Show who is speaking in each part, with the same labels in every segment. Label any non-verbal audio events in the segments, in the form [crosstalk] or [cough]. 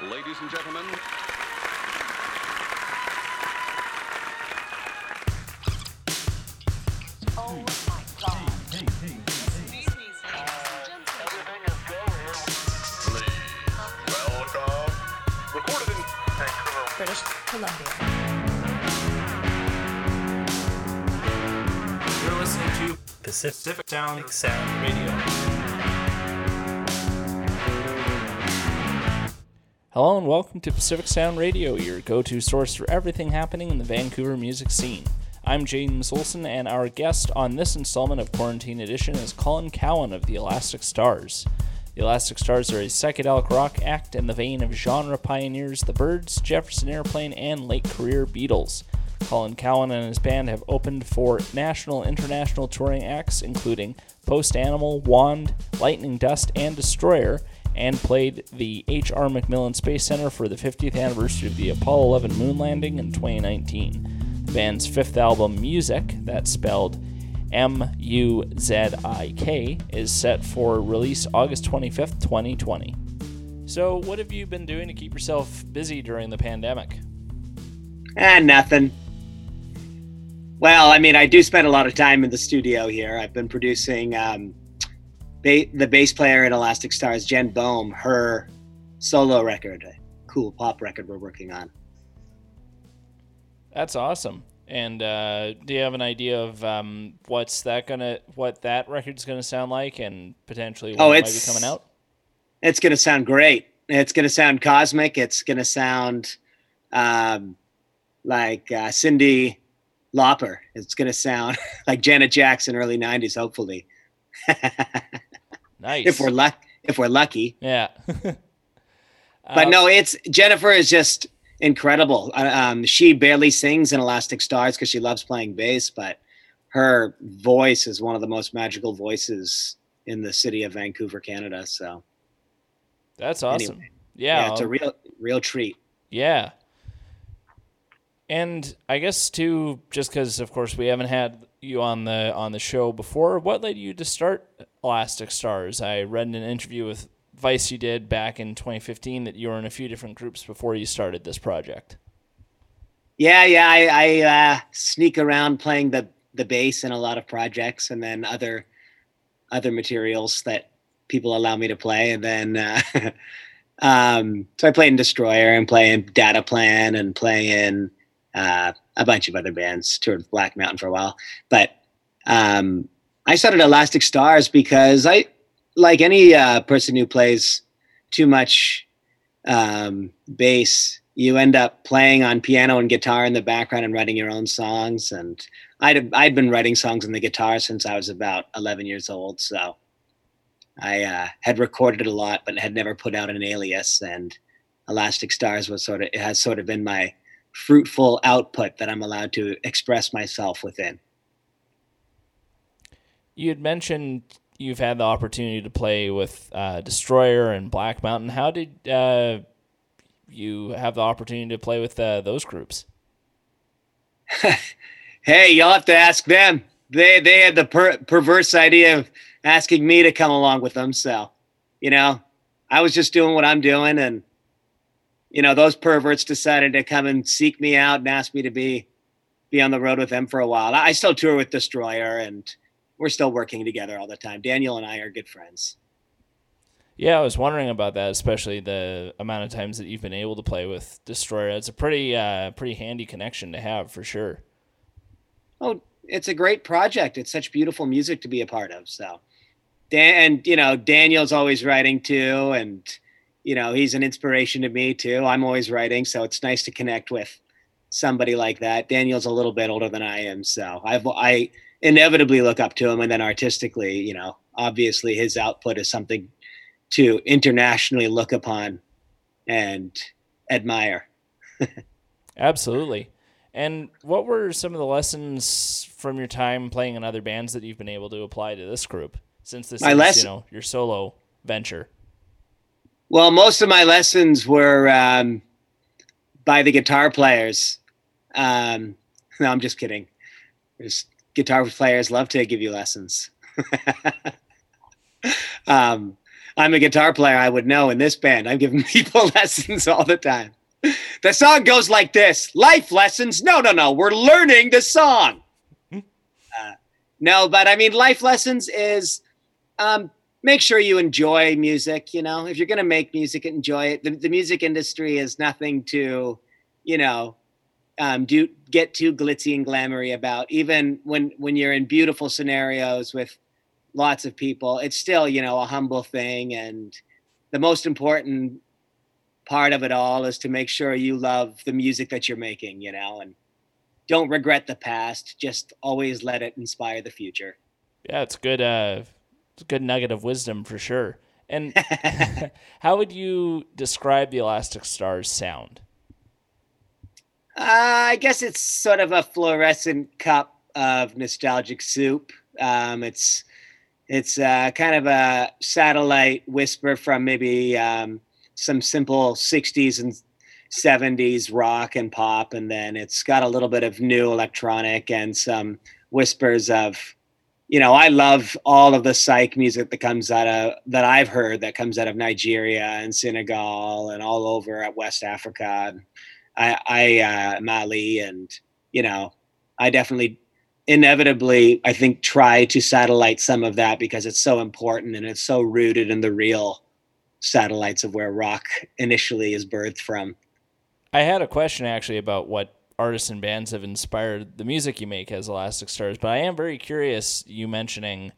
Speaker 1: Ladies and gentlemen,
Speaker 2: Oh my god.
Speaker 1: welcome. Recorded in
Speaker 2: British Columbia.
Speaker 3: You're listening to Pacific Sound Sound Radio.
Speaker 4: Hello and welcome to Pacific Sound Radio, your go to source for everything happening in the Vancouver music scene. I'm James Olson, and our guest on this installment of Quarantine Edition is Colin Cowan of the Elastic Stars. The Elastic Stars are a psychedelic rock act in the vein of genre pioneers The Byrds, Jefferson Airplane, and late career Beatles. Colin Cowan and his band have opened for national international touring acts, including Post Animal, Wand, Lightning Dust, and Destroyer, and played the H.R. MacMillan Space Center for the 50th anniversary of the Apollo 11 moon landing in 2019. The band's fifth album, Music, that's spelled M U Z I K, is set for release August 25th, 2020. So, what have you been doing to keep yourself busy during the pandemic?
Speaker 5: Ah, nothing. Well, I mean, I do spend a lot of time in the studio here. I've been producing um, ba- the bass player in Elastic Stars, Jen Bohm, her solo record, a cool pop record we're working on.
Speaker 4: That's awesome. And uh, do you have an idea of um, what's that gonna, what that record's gonna sound like, and potentially when
Speaker 5: Oh,
Speaker 4: it might be coming out?
Speaker 5: It's going to sound great. It's going to sound cosmic. It's going to sound um, like uh, Cyndi Lauper. It's going to sound [laughs] like Janet Jackson, early '90s, hopefully. [laughs]
Speaker 4: Nice.
Speaker 5: if we're luck, if we're lucky.
Speaker 4: yeah. [laughs]
Speaker 5: but
Speaker 4: Uh,
Speaker 5: no, it's Jennifer is just incredible. Uh, Um, she barely sings in Elastic Stars because she loves playing bass, but her voice is one of the most magical voices in the city of Vancouver, Canada. So
Speaker 4: That's awesome.
Speaker 5: anyway,
Speaker 4: yeah.
Speaker 5: yeah, it's a
Speaker 4: I'll-
Speaker 5: real, real treat.
Speaker 4: Yeah. And I guess too, just because of course we haven't had you on the on the show before, what led you to start Elastic Stars? I read in an interview with Vice you did back in 2015 that you were in a few different groups before you started this project.
Speaker 5: Yeah, yeah, I, I uh, sneak around playing the the bass in a lot of projects, and then other other materials that people allow me to play, and then uh, [laughs] um, so I play in Destroyer and play in Data Plan and play in uh, a bunch of other bands. Toured Black Mountain for a while, but um, I started Elastic Stars because I, like any uh, person who plays too much um, bass, you end up playing on piano and guitar in the background and writing your own songs. And I'd I'd been writing songs on the guitar since I was about 11 years old, so I uh, had recorded a lot, but had never put out an alias. And Elastic Stars was sort of it has sort of been my fruitful output that I'm allowed to express myself within.
Speaker 4: You had mentioned you've had the opportunity to play with uh, Destroyer and Black Mountain. How did uh, you have the opportunity to play with uh, those groups? [laughs]
Speaker 5: Hey, you'll have to ask them. They they had the per- perverse idea of asking me to come along with them. So, you know, I was just doing what I'm doing, and you know, those perverts decided to come and seek me out and ask me to be be on the road with them for a while. I still tour with Destroyer, and we're still working together all the time. Daniel and I are good friends.
Speaker 4: Yeah, I was wondering about that, especially the amount of times that you've been able to play with Destroyer. It's a pretty uh, pretty handy connection to have for sure.
Speaker 5: Oh, it's a great project. It's such beautiful music to be a part of. So, Dan, and you know, Daniel's always writing too, and you know, he's an inspiration to me too. I'm always writing, so it's nice to connect with somebody like that. Daniel's a little bit older than I am, so I've I inevitably look up to him, and then artistically, you know, obviously his output is something to internationally look upon and admire.
Speaker 4: Absolutely. And what were some of the lessons from your time playing in other bands that you've been able to apply to this group since this
Speaker 5: My
Speaker 4: is,
Speaker 5: lesson-
Speaker 4: you know, your solo venture?
Speaker 5: Well, most of my lessons were um, by the guitar players. Um, no, I'm just kidding. There's guitar players love to give you lessons. [laughs] um, I'm a guitar player, I would know in this band. I'm giving [laughs] people lessons all the time. The song goes like this Life lessons. No, no, no. We're learning the song. Uh, no, but I mean, life lessons is um, make sure you enjoy music. You know, if you're going to make music, enjoy it. The, the music industry is nothing to, you know, um, do get too glitzy and glamoury about. Even when when you're in beautiful scenarios with lots of people, it's still you know a humble thing. And the most important part of it all is to make sure you love the music that you're making. You know, and don't regret the past. Just always let it inspire the future.
Speaker 4: Yeah, it's good. Uh, it's a good nugget of wisdom for sure. And [laughs] [laughs] how would you describe the Elastic Stars sound?
Speaker 5: Uh, I guess it's sort of a fluorescent cup of nostalgic soup. Um, it's it's uh, kind of a satellite whisper from maybe um, some simple '60s and '70s rock and pop, and then it's got a little bit of new electronic and some whispers of, you know, I love all of the psych music that comes out of that I've heard that comes out of Nigeria and Senegal and all over at West Africa. I, I uh, Mali, and you know, I definitely, inevitably, I think try to satellite some of that because it's so important and it's so rooted in the real satellites of where rock initially is birthed from.
Speaker 4: I had a question actually about what artists and bands have inspired the music you make as Elastic Stars, but I am very curious. You mentioning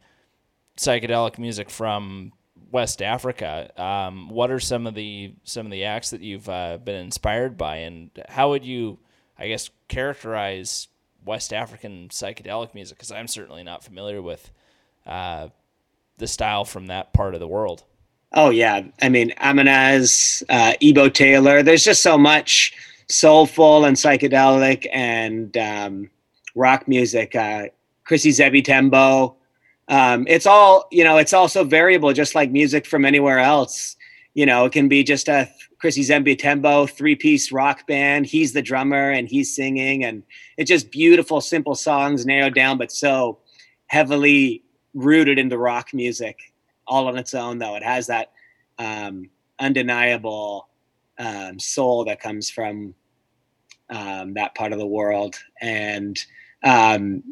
Speaker 4: psychedelic music from West Africa. Um, what are some of the some of the acts that you've uh, been inspired by, and how would you, I guess, characterize West African psychedelic music? Because I'm certainly not familiar with uh, the style from that part of the world.
Speaker 5: Oh yeah, I mean Amanaz, uh, Ebo Taylor. There's just so much soulful and psychedelic and um, rock music. Uh, Chrissy Zebby Tembo um, it's all you know it's also variable just like music from anywhere else. You know it can be just a Chrissy Zebby Tembo three-piece rock band. He's the drummer and he's singing and it's just beautiful simple songs narrowed down but so heavily rooted in the rock music all on its own though. It has that um, undeniable um, soul that comes from um, that part of the world. And um,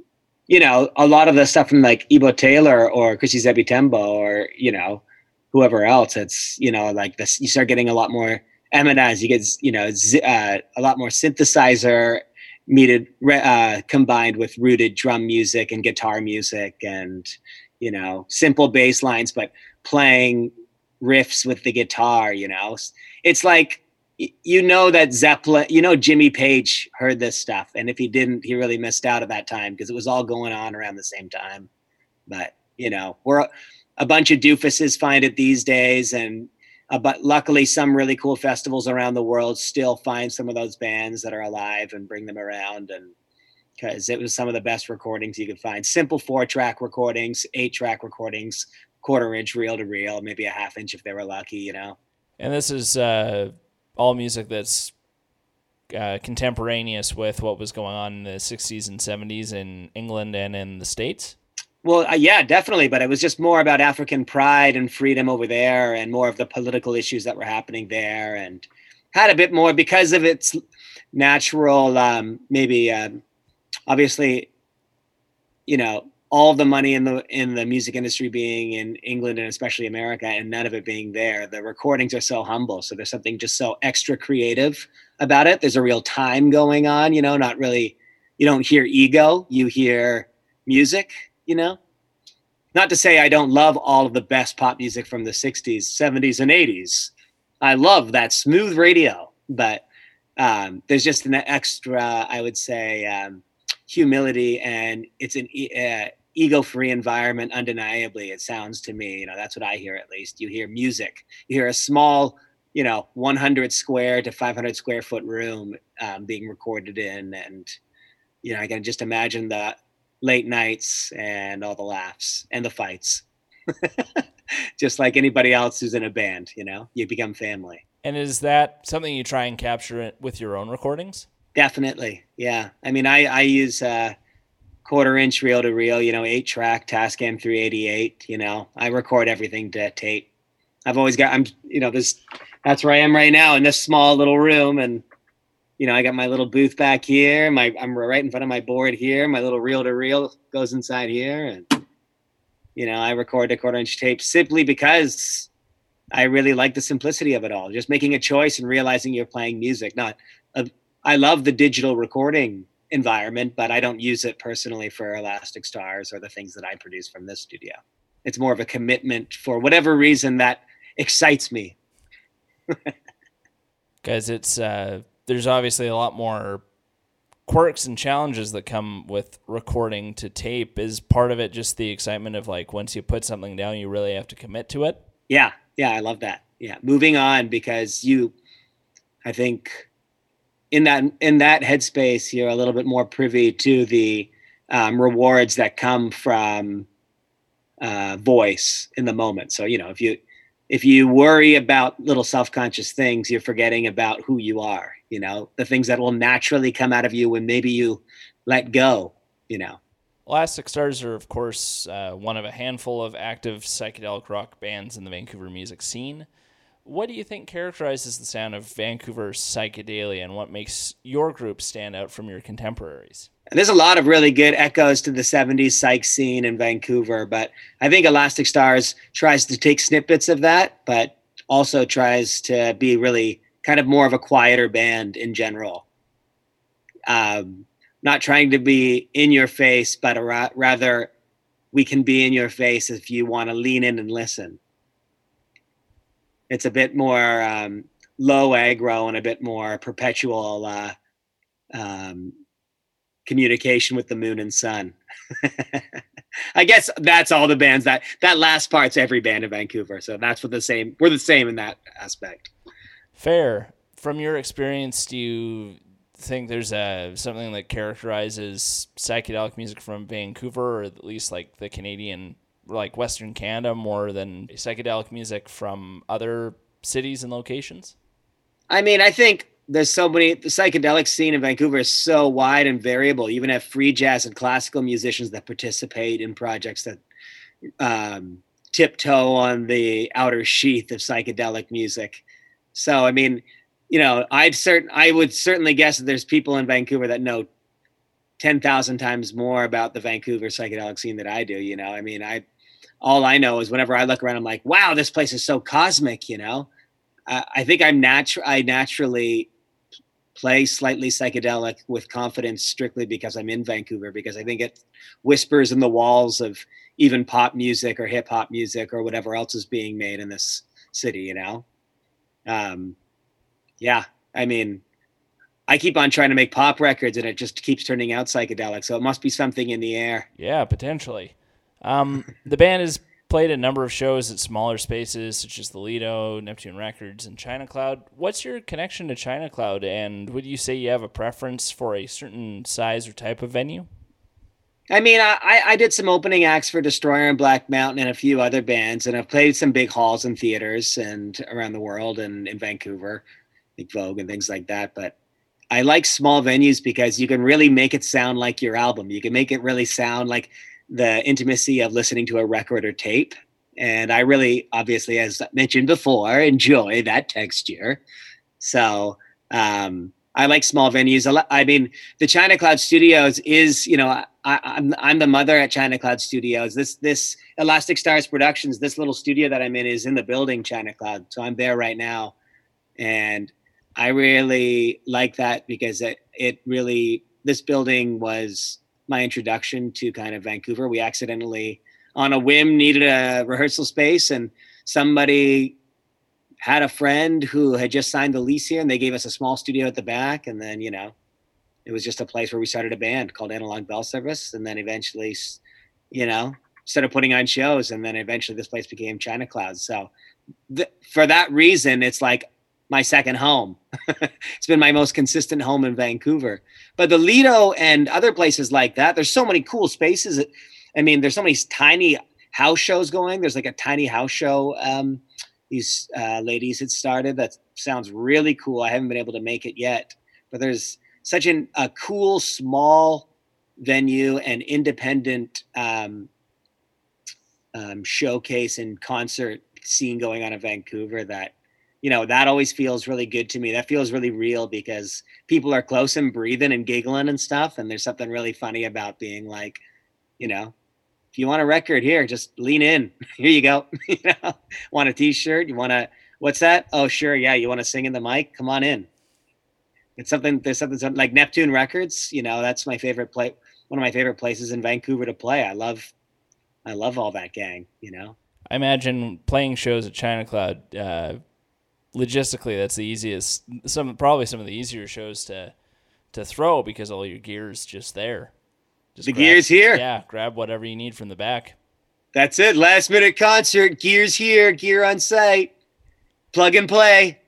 Speaker 5: you know, a lot of the stuff from like Ebo Taylor or Chrissy Zebby Tembo or, you know, whoever else, it's, you know, like this, you start getting a lot more Amanaz, you get, you know, uh, a lot more synthesizer meted, uh, combined with rooted drum music and guitar music and, you know, simple bass lines, but playing riffs with the guitar, you know, it's like, you know that Zeppelin, you know Jimmy Page heard this stuff, and if he didn't, he really missed out at that time because it was all going on around the same time. But you know, we're a bunch of doofuses find it these days, and uh, but luckily, some really cool festivals around the world still find some of those bands that are alive and bring them around, and because it was some of the best recordings you could find. Simple four-track recordings, eight-track recordings, quarter-inch reel to reel, maybe a half inch if they were lucky, you know.
Speaker 4: And this is. Uh all music that's uh, contemporaneous with what was going on in the 60s and 70s in England and in the States?
Speaker 5: Well, uh, yeah, definitely. But it was just more about African pride and freedom over there and more of the political issues that were happening there and had a bit more because of its natural, um, maybe, um, obviously, you know, all the money in the in the music industry being in England and especially America and none of it being there. The recordings are so humble. So there's something just so extra creative about it. There's a real time going on, you know, not really you don't hear ego, you hear music, you know. Not to say I don't love all of the best pop music from the 60s, 70s and 80s. I love that smooth radio, but um, there's just an extra, I would say, um, humility and it's an uh, ego-free environment undeniably it sounds to me you know that's what i hear at least. You hear music. You hear a small you know 100 square to 500 square foot room um, being recorded in and you know i can just imagine the late nights and all the laughs and the fights. [laughs] Just like anybody else who's in a band you know? You become family.
Speaker 4: And is that something you try and capture it with your own recordings?
Speaker 5: Definitely. Yeah. I mean i i use uh quarter inch reel to reel, you know, eight track Tascam 388. You know, I record everything to tape I've always got I'm you know this that's where I am right now in this small little room and you know I got my little booth back here my I'm right in front of my board here my little reel to reel goes inside here and you know I record a quarter inch tape simply because I really like the simplicity of it all just making a choice and realizing you're playing music not a, I love the digital recording environment but I don't use it personally for Elastic Stars or the things that I produce from this studio it's more of a commitment for whatever reason that excites me [laughs]
Speaker 4: Guys, it's uh, there's obviously a lot more quirks and challenges that come with recording to tape. Is part of it just the excitement of like once you put something down, you really have to commit to it?
Speaker 5: Yeah, yeah, I love that. Yeah, moving on because you, I think, in that in that headspace, you're a little bit more privy to the um, rewards that come from uh, voice in the moment. So you know, if you if you worry about little self-conscious things you're forgetting about who you are you know the things that will naturally come out of you when maybe you let go you know
Speaker 4: elastic stars are of course uh, one of a handful of active psychedelic rock bands in the vancouver music scene what do you think characterizes the sound of vancouver psychedelia and what makes your group stand out from your contemporaries
Speaker 5: and there's a lot of really good echoes to the 70s psych scene in Vancouver, but I think Elastic Stars tries to take snippets of that, but also tries to be really kind of more of a quieter band in general. Um, not trying to be in your face, but ra- rather we can be in your face if you want to lean in and listen. It's a bit more um, low aggro and a bit more perpetual uh, um, communication with the moon and sun. [laughs] I guess that's all the bands that that last part's every band in Vancouver. So that's what the same we're the same in that aspect.
Speaker 4: Fair. From your experience, do you think there's a something that characterizes psychedelic music from Vancouver or at least like the Canadian like Western Canada more than psychedelic music from other cities and locations?
Speaker 5: I mean, I think there's so many the psychedelic scene in Vancouver is so wide and variable. You even have free jazz and classical musicians that participate in projects that um, tiptoe on the outer sheath of psychedelic music. So I mean, you know, I'd certain I would certainly guess that there's people in Vancouver that know ten thousand times more about the Vancouver psychedelic scene that I do. You know, I mean, I all I know is whenever I look around, I'm like, wow, this place is so cosmic. You know, I think I'm natural. I naturally play slightly psychedelic with confidence strictly because I'm in Vancouver because I think it whispers in the walls of even pop music or hip hop music or whatever else is being made in this city, you know? Um, yeah, I mean, I keep on trying to make pop records and it just keeps turning out psychedelic. So it must be something in the air.
Speaker 4: Yeah, potentially. Um, the band has played a number of shows at smaller spaces such as the Lido, Neptune Records, and China Cloud. What's your connection to China Cloud, and would you say you have a preference for a certain size or type of venue?
Speaker 5: I mean, I, I did some opening acts for Destroyer and Black Mountain and a few other bands, and I've played some big halls and theaters and around the world and in Vancouver, like Vogue and things like that. But I like small venues because you can really make it sound like your album. You can make it really sound like the intimacy of listening to a record or tape. And I really, obviously, as mentioned before, enjoy that texture. So um, I like small venues. I mean, the China Cloud Studios is, you know, I, I'm I'm the mother at China Cloud Studios. This this Elastic Stars Productions, this little studio that I'm in is in the building China Cloud. So I'm there right now, and I really like that because it it really this building was my introduction to kind of Vancouver. We accidentally, on a whim, needed a rehearsal space, and somebody had a friend who had just signed the lease here, and they gave us a small studio at the back. And then, you know, it was just a place where we started a band called Analog Bell Service, and then eventually, you know, started putting on shows, and then eventually this place became China Cloud. So, th- for that reason, it's like my second home. [laughs] it's been my most consistent home in Vancouver. But the Lido and other places like that, there's so many cool spaces. I mean, there's so many tiny house shows going. There's like a tiny house show um, these uh, ladies had started that sounds really cool. I haven't been able to make it yet, but there's such an, a cool small venue and independent um, um, showcase and concert scene going on in Vancouver that you know that always feels really good to me. That feels really real because people are close and breathing and giggling and stuff, and there's something really funny about being like, you know, if you want a record here, just lean in. [laughs] Here you go. [laughs] you know, want a T-shirt? You want to? What's that? Oh, sure, yeah. You want to sing in the mic? Come on in. It's something. There's something, something like Neptune Records. You know, that's my favorite play. One of my favorite places in Vancouver to play. I love, I love all that gang. You know.
Speaker 4: I imagine playing shows at China Cloud. Uh, logistically, that's the easiest. Some probably some of the easier shows to to throw because all your gear's just there. Just
Speaker 5: The gear's here.
Speaker 4: Yeah, grab whatever you need from the back.
Speaker 5: That's it. Last minute concert. Gears here. Gear on site. Plug and play.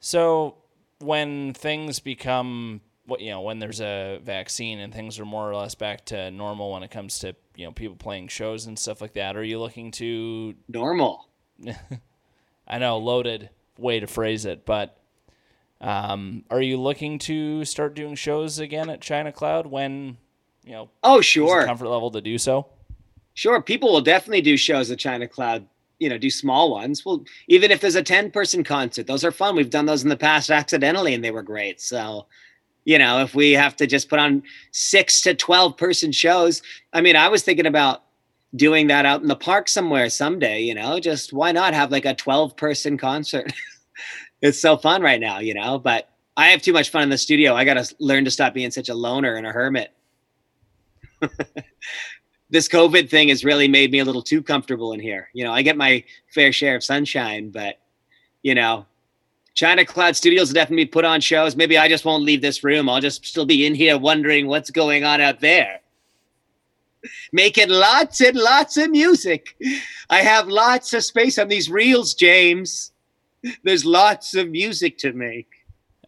Speaker 4: So when things become what you know, when there's a vaccine and things are more or less back to normal when it comes to you know people playing shows and stuff like that, are you looking to?
Speaker 5: Normal. [laughs]
Speaker 4: I know loaded way to phrase it, but um, are you looking to start doing shows again at China Cloud when you know
Speaker 5: Oh, sure.
Speaker 4: comfort level to do so?
Speaker 5: Sure. People will definitely do shows at China Cloud, you know, do small ones. Well, even if there's a 10 person concert, those are fun. We've done those in the past accidentally and they were great. So, you know, if we have to just put on six to 12 person shows, I mean, I was thinking about doing that out in the park somewhere someday, you know, just why not have like a 12 person concert? [laughs] it's so fun right now, you know, but I have too much fun in the studio. I got to learn to stop being such a loner and a hermit. [laughs] this COVID thing has really made me a little too comfortable in here. You know, I get my fair share of sunshine, but you know, China Cloud Studios will definitely put on shows. Maybe I just won't leave this room. I'll just still be in here wondering what's going on out there. Making lots and lots of music. I have lots of space on these reels, James. There's lots of music to make.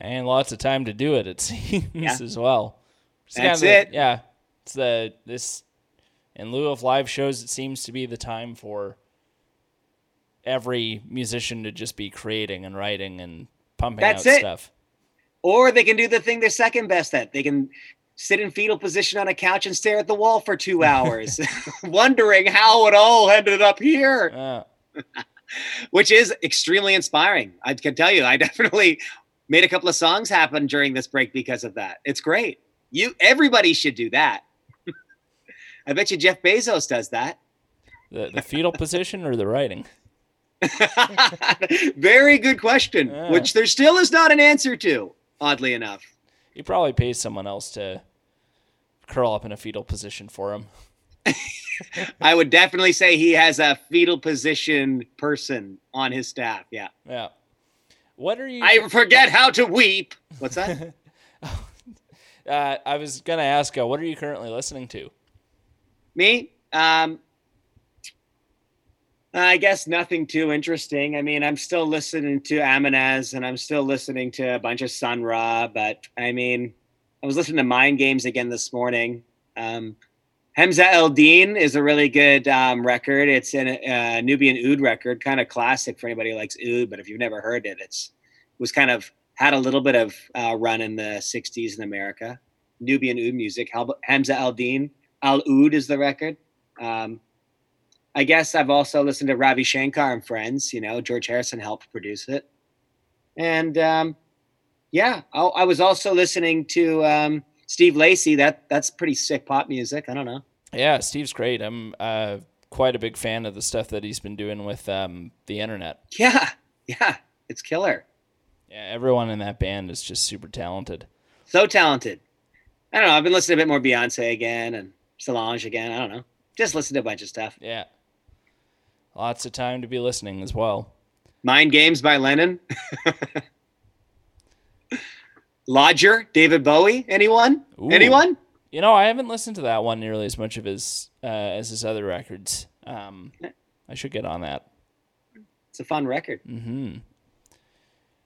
Speaker 4: and lots of time to do it. It [laughs] seems
Speaker 5: Yeah.
Speaker 4: as well. It's
Speaker 5: That's
Speaker 4: kinda the-
Speaker 5: it.
Speaker 4: Yeah, it's the this in lieu of live shows. It seems to be the time for every musician to just be creating and writing and pumping
Speaker 5: That's
Speaker 4: out
Speaker 5: it.
Speaker 4: stuff.
Speaker 5: Or they can do the thing they're second best at. They can sit in fetal position on a couch and stare at the wall for two hours, [laughs] wondering how it all ended up here, [laughs]
Speaker 4: Uh,
Speaker 5: which is extremely inspiring. I can tell you, I [laughs] definitely made a couple of songs happen during this break because of that. It's great. You everybody should do that. I bet you Jeff Bezos does that.
Speaker 4: the the fetal position or the writing.
Speaker 5: Very good question, which there still is not an answer to, oddly enough.
Speaker 4: He probably pays someone else to curl up in a fetal position for him. [laughs]
Speaker 5: I would definitely say he has a fetal position person on his staff. Yeah.
Speaker 4: Yeah. What are you?
Speaker 5: I forget how to weep. What's that? [laughs]
Speaker 4: uh, I was gonna ask. Uh, what are you currently listening to?
Speaker 5: Me? Um, I guess nothing too interesting. I mean, I'm still listening to Amanaz and I'm still listening to a bunch of Sun Ra, but I mean, I was listening to Mind Games again this morning. Um, Hamza El Din is a really good um, record. It's a uh, Nubian Oud record, kind of classic for anybody who likes Oud. But if you've never heard it, it's it was kind of had a little bit of uh, run in the '60s in America. Nubian Oud music. Hamza Din Al Oud is the record. Um, I guess I've also listened to Ravi Shankar and Friends. You know, George Harrison helped produce it, and um, yeah, I, I was also listening to um, Steve Lacy. That that's pretty sick pop music. I don't know.
Speaker 4: Yeah, Steve's great. I'm uh, quite a big fan of the stuff that he's been doing with um, the internet.
Speaker 5: Yeah, yeah, it's killer.
Speaker 4: Yeah, everyone in that band is just super talented.
Speaker 5: So talented. I don't know. I've been listening to a bit more Beyonce again and Solange again. I don't know. Just listen to a bunch of stuff.
Speaker 4: Yeah. Lots of time to be listening as well.
Speaker 5: Mind Games by Lennon. [laughs] Lodger, David Bowie. Anyone?
Speaker 4: Ooh.
Speaker 5: Anyone?
Speaker 4: You know, I haven't listened to that one nearly as much of his uh, as his other records. Um, I should get on that.
Speaker 5: It's a fun record.
Speaker 4: hmm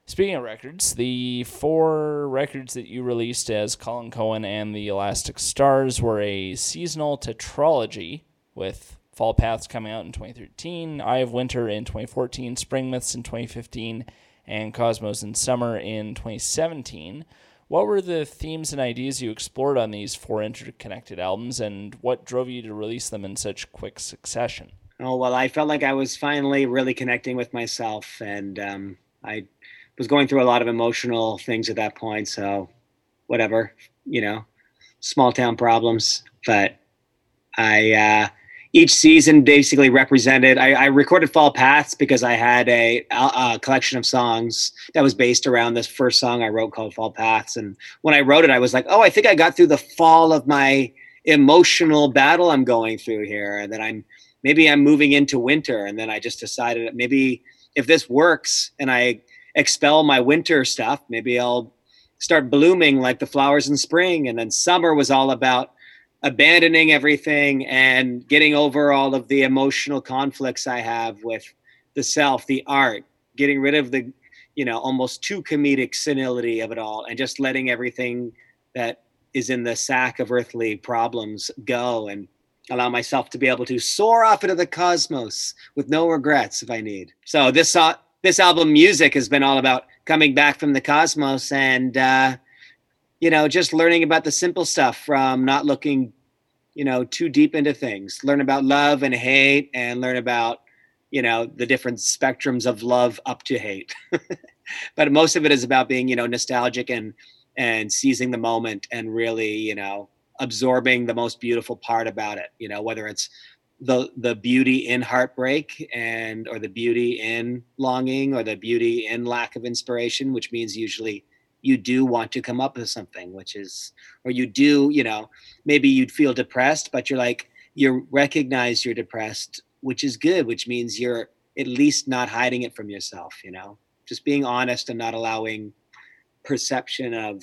Speaker 4: Speaking of records, the four records that you released as Colin Cohen and the Elastic Stars were a seasonal tetralogy, with Fall Paths coming out in 2013, Eye of Winter in 2014, Spring Myths in 2015, and Cosmos in Summer in 2017. What were the themes and ideas you explored on these four interconnected albums, and what drove you to release them in such quick succession?
Speaker 5: Oh well, I felt like I was finally really connecting with myself, and um, I was going through a lot of emotional things at that point. So, whatever, you know, small town problems. But I uh, each season basically represented. I, I recorded Fall Paths because I had a, a, collection of songs that was based around this first song I wrote called Fall Paths. And when I wrote it, I was like, oh, I think I got through the fall of my emotional battle I'm going through here, and that I'm maybe I'm moving into winter. And then I just decided maybe if this works and I expel my winter stuff, maybe I'll start blooming like the flowers in spring. And then summer was all about abandoning everything and getting over all of the emotional conflicts I have with the self, the art, getting rid of the, you know, almost too comedic senility of it all and just letting everything that is in the sack of earthly problems go and allow myself to be able to soar off into the cosmos with no regrets if I need. So this uh, this album music has been all about coming back from the cosmos and uh, you know, just learning about the simple stuff from not looking, you know, too deep into things. Learn about love and hate and learn about, you know, the different spectrums of love up to hate. [laughs] but most of it is about being, you know, nostalgic and and seizing the moment and really, you know, absorbing the most beautiful part about it, you know, whether it's the the beauty in heartbreak and or the beauty in longing or the beauty in lack of inspiration, which means usually you do want to come up with something which is or you do you know maybe you'd feel depressed but you're like you recognize you're depressed which is good which means you're at least not hiding it from yourself you know? Just being honest and not allowing perception of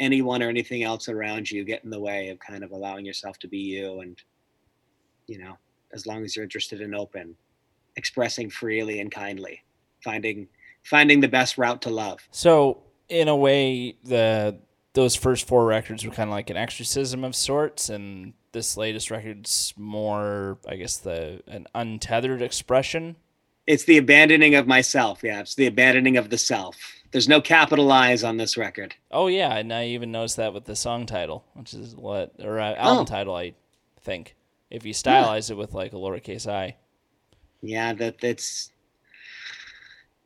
Speaker 5: anyone or anything else around you get in the way of kind of allowing yourself to be you and you know as long as you're interested and open expressing freely and kindly finding finding the best route to love.
Speaker 4: So in a way, the those first four records were kind of like an exorcism of sorts, and this latest record's more, I guess, the an untethered expression.
Speaker 5: It's the abandoning of myself. Yeah, it's the abandoning of the self. There's no capital I's on this record.
Speaker 4: Oh yeah, and I even noticed that with the song title, which is what or uh, album oh. title, I think. If you stylize yeah. it with like a lowercase i.
Speaker 5: Yeah, that that's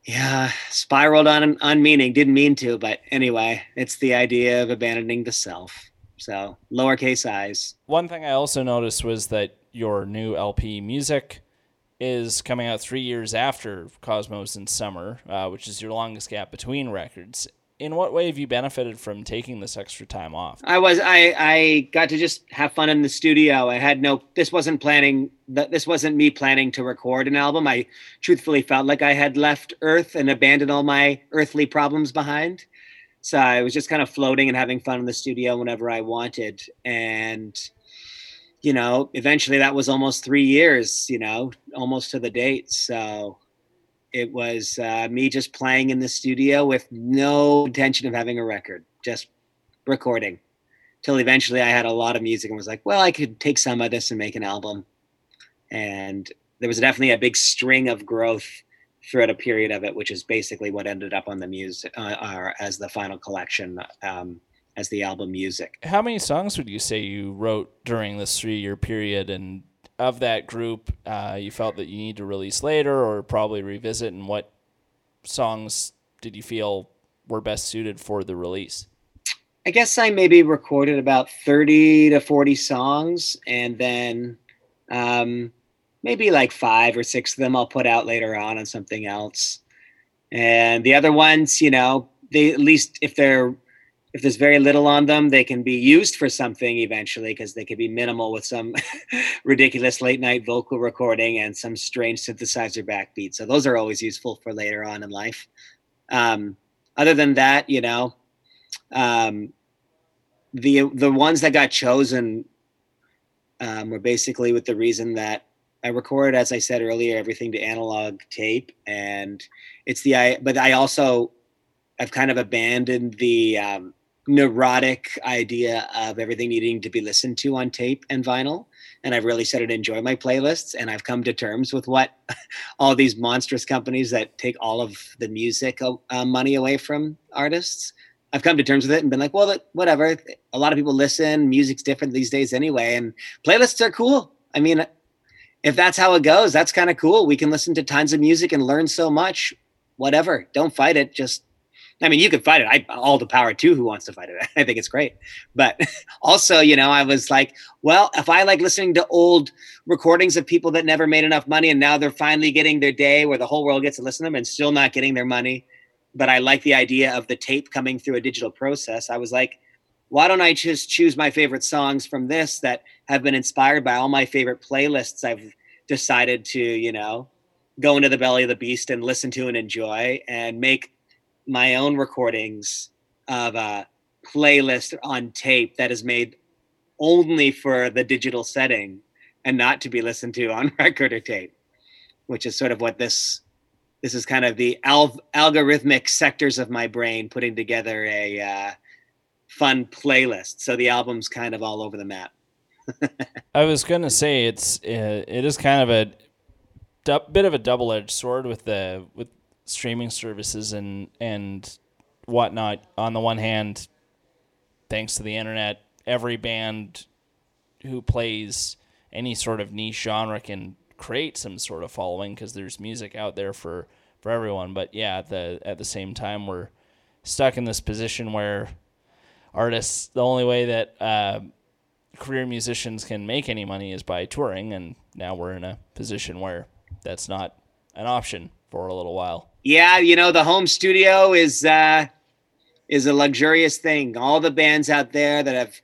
Speaker 5: yeah, spiraled on on meaning. Didn't mean to, but anyway, it's the idea of abandoning the self. So lowercase i's.
Speaker 4: One thing I also noticed was that your new LP music is coming out three years after Cosmos in Summer, uh, which is your longest gap between records in what way have you benefited from taking this extra time off?
Speaker 5: I was I I got to just have fun in the studio. I had no this wasn't planning this wasn't me planning to record an album. I truthfully felt like I had left Earth and abandoned all my earthly problems behind. So I was just kind of floating and having fun in the studio whenever I wanted and you know, eventually that was almost 3 years, you know, almost to the date. So it was uh, me just playing in the studio with no intention of having a record, just recording. Till eventually I had a lot of music and was like, well, I could take some of this and make an album. And there was definitely a big string of growth throughout a period of it, which is basically what ended up on the music uh, as the final collection, um, as the album music.
Speaker 4: How many songs would you say you wrote during this three year period? And of that group uh, you felt that you need to release later or probably revisit? And what songs did you feel were best suited for the release?
Speaker 5: I guess i maybe recorded about 30 to 40 songs and then um, maybe like five or six of them i'll put out later on on something else. And the other ones you know they at least if they're if there's very little on them, they can be used for something eventually because they could be minimal with some [laughs] ridiculous late night vocal recording and some strange synthesizer backbeat. So those are always useful for later on in life. Um, other than that, you know, um, the the ones that got chosen um, were basically with the reason that I record, as I said earlier, everything to analog tape, and it's the I. But I also I've kind of abandoned the um, neurotic idea of everything needing to be listened to on tape and vinyl. And I've really started to enjoy my playlists. And I've come to terms with what [laughs] all these monstrous companies that take all of the music uh, money away from artists. I've come to terms with it and been like, well, whatever. A lot of people listen. Music's different these days anyway. And playlists are cool. I mean, if that's how it goes, that's kind of cool. We can listen to tons of music and learn so much. Whatever. Don't fight it. Just I mean, you could fight it. I all the power to who wants to fight it. [laughs] I think it's great. But [laughs] also, you know, I was like, well, if I like listening to old recordings of people that never made enough money and now they're finally getting their day where the whole world gets to listen to them and still not getting their money, but I like the idea of the tape coming through a digital process. I was like, why don't I just choose my favorite songs from this that have been inspired by all my favorite playlists I've decided to, you know, go into the belly of the beast and listen to and enjoy and make my own recordings of a playlist on tape that is made only for the digital setting and not to be listened to on [laughs] record or tape, which is sort of what this this is kind of the al- algorithmic sectors of my brain putting together a uh, fun playlist. So the album's kind of all over the map. [laughs]
Speaker 4: I was gonna say it's uh, it is kind of a du- bit of a double edged sword with the with streaming services and and whatnot. On the one hand, thanks to the internet, every band who plays any sort of niche genre can create some sort of following because there's music out there for for everyone. But yeah, at the at the same time, we're stuck in this position where artists the only way that uh, career musicians can make any money is by touring, and now we're in a position where that's not an option for a little while.
Speaker 5: Yeah, you know, the home studio is uh is a luxurious thing. All the bands out there that have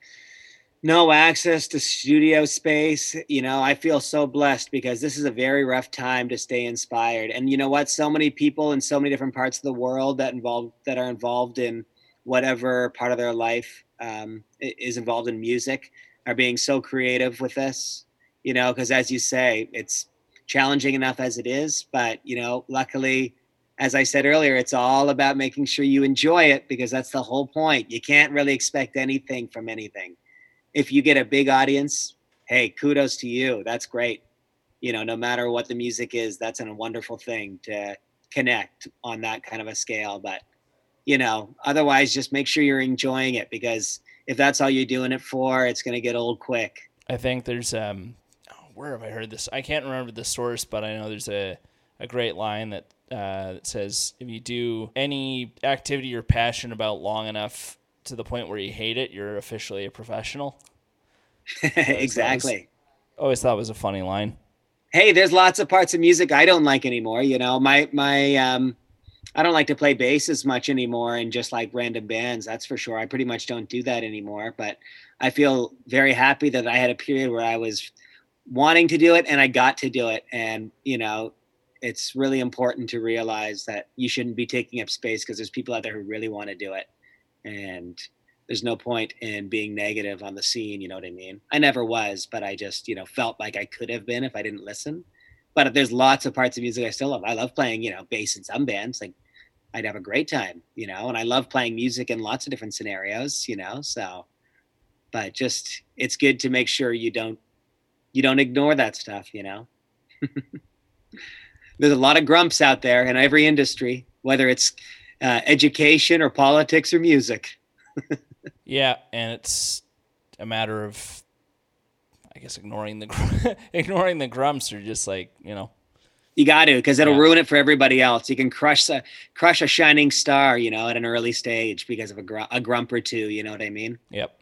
Speaker 5: no access to studio space, you know, I feel so blessed because this is a very rough time to stay inspired. And you know what? So many people in so many different parts of the world that involved that are involved in whatever part of their life um, is involved in music are being so creative with this. You know, because as you say, it's challenging enough as it is, but you know, luckily as I said earlier, it's all about making sure you enjoy it because that's the whole point. You can't really expect anything from anything. If you get a big audience, hey, kudos to you. That's great. You know, no matter what the music is, that's a wonderful thing to connect on that kind of a scale. But, you know, otherwise, just make sure you're enjoying it because if that's all you're doing it for, it's going to get old quick.
Speaker 4: I think there's um, where have I heard this? I can't remember the source, but I know there's a a great line that uh, that says if you do any activity you're passionate about long enough to the point where you hate it, you're officially a professional. [laughs]
Speaker 5: exactly.
Speaker 4: Always thought was a funny line.
Speaker 5: Hey, there's lots of parts of music I don't like anymore. You know, my my um, I don't like to play bass as much anymore and just like random bands. That's for sure. I pretty much don't do that anymore. But I feel very happy that I had a period where I was wanting to do it and I got to do it. And you know, it's really important to realize that you shouldn't be taking up space because there's people out there who really want to do it. And there's no point in being negative on the scene you know what i mean? I never was but i just you know felt like i could have been if i didn't listen. But there's lots of parts of music i still love. I love playing you know bass in some bands like i'd have a great time you know? And i love playing music in lots of different scenarios you know? So but just it's good to make sure you don't you don't ignore that stuff you know [laughs] there's a lot of grumps out there in every industry, whether it's uh, education or politics or music. [laughs]
Speaker 4: yeah, and it's a matter of, I guess, ignoring the [laughs] ignoring the grumps or just like you know.
Speaker 5: You got to, because it'll yeah. ruin it for everybody else. You can crush a crush a shining star, you know, at an early stage because of a, gr- a grump or two. You know what I mean?
Speaker 4: Yep.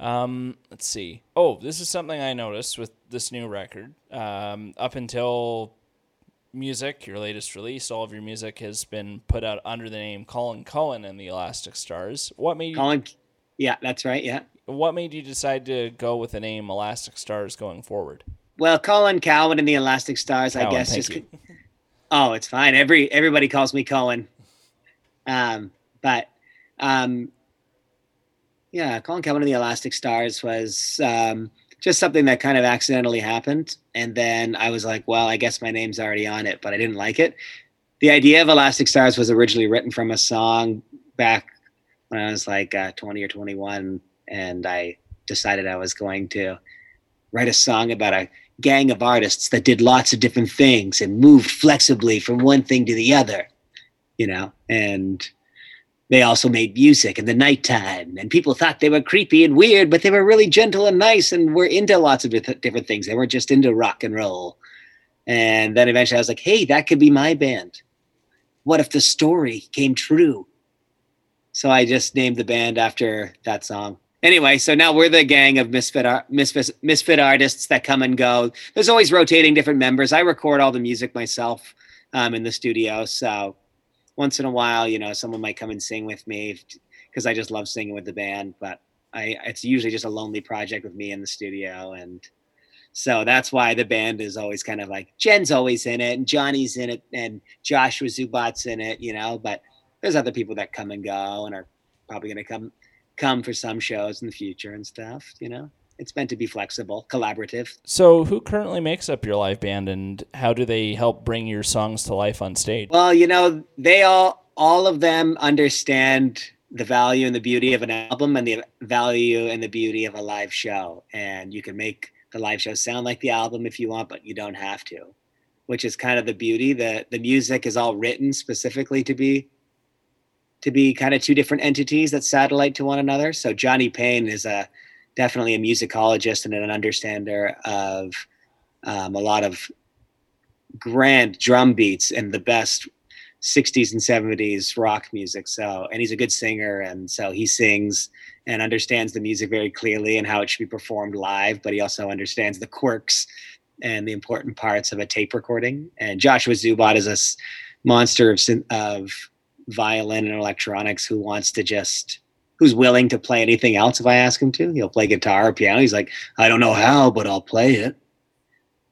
Speaker 4: Um, let's see. Oh, this is something I noticed with this new record. Um, up until music, your latest release, all of your music has been put out under the name Colin Cohen and the Elastic Stars. What made you,
Speaker 5: Colin? Yeah, that's right. Yeah.
Speaker 4: What made you decide to go with the name Elastic Stars going forward?
Speaker 5: Well, Colin Cowan and the Elastic Stars, Cowan, I guess. Just you. [laughs] oh, it's fine. Every everybody calls me Cohen. Um, but um, yeah, Colin Cowan and the Elastic Stars was um, just something that kind of accidentally happened. And then I was like, well, I guess my name's already on it, but I didn't like it. The idea of Elastic Stars was originally written from a song back when I was like uh, 20 or 21. And I decided I was going to write a song about a gang of artists that did lots of different things and moved flexibly from one thing to the other, you know? And they also made music in the nighttime and people thought they were creepy and weird but they were really gentle and nice and were into lots of different things. They weren't just into rock and roll. And then eventually i was like hey that could be my band. What if the story came true? So i just named the band after that song. Anyway so now we're the gang of misfit ar- misfit, misfit artists that come and go. There's always rotating different members. I record all the music myself um, in the studio so once in a while, you know, someone might come and sing with me because I just love singing with the band. But I, it's usually just a lonely project with me in the studio, and so that's why the band is always kind of like Jen's always in it, and Johnny's in it, and Joshua Zubat's in it, you know. But there's other people that come and go and are probably going to come come for some shows in the future and stuff, you know it's meant to be flexible, collaborative.
Speaker 4: So, who currently makes up your live band, and how do they help bring your songs to life on stage?
Speaker 5: Well, you know, they all, all of them understand the value and the beauty of an album, and the value and the beauty of a live show. And you can make the live show sound like the album if you want, but you don't have to. Which is kind of the beauty. The the music is all written specifically to be to be kind of two different entities that satellite to one another. So Johnny Payne is a definitely a musicologist and an understander of um, a lot of grand drum beats and the best 60s and 70s rock music. So, and he's a good singer. And so he sings and understands the music very clearly and how it should be performed live, but he also understands the quirks and the important parts of a tape recording. And Joshua Zubat is a monster of, of violin and electronics who wants to just who's willing to play anything else if I ask him to. He'll play guitar or piano. He's like, I don't know how, but I'll play it.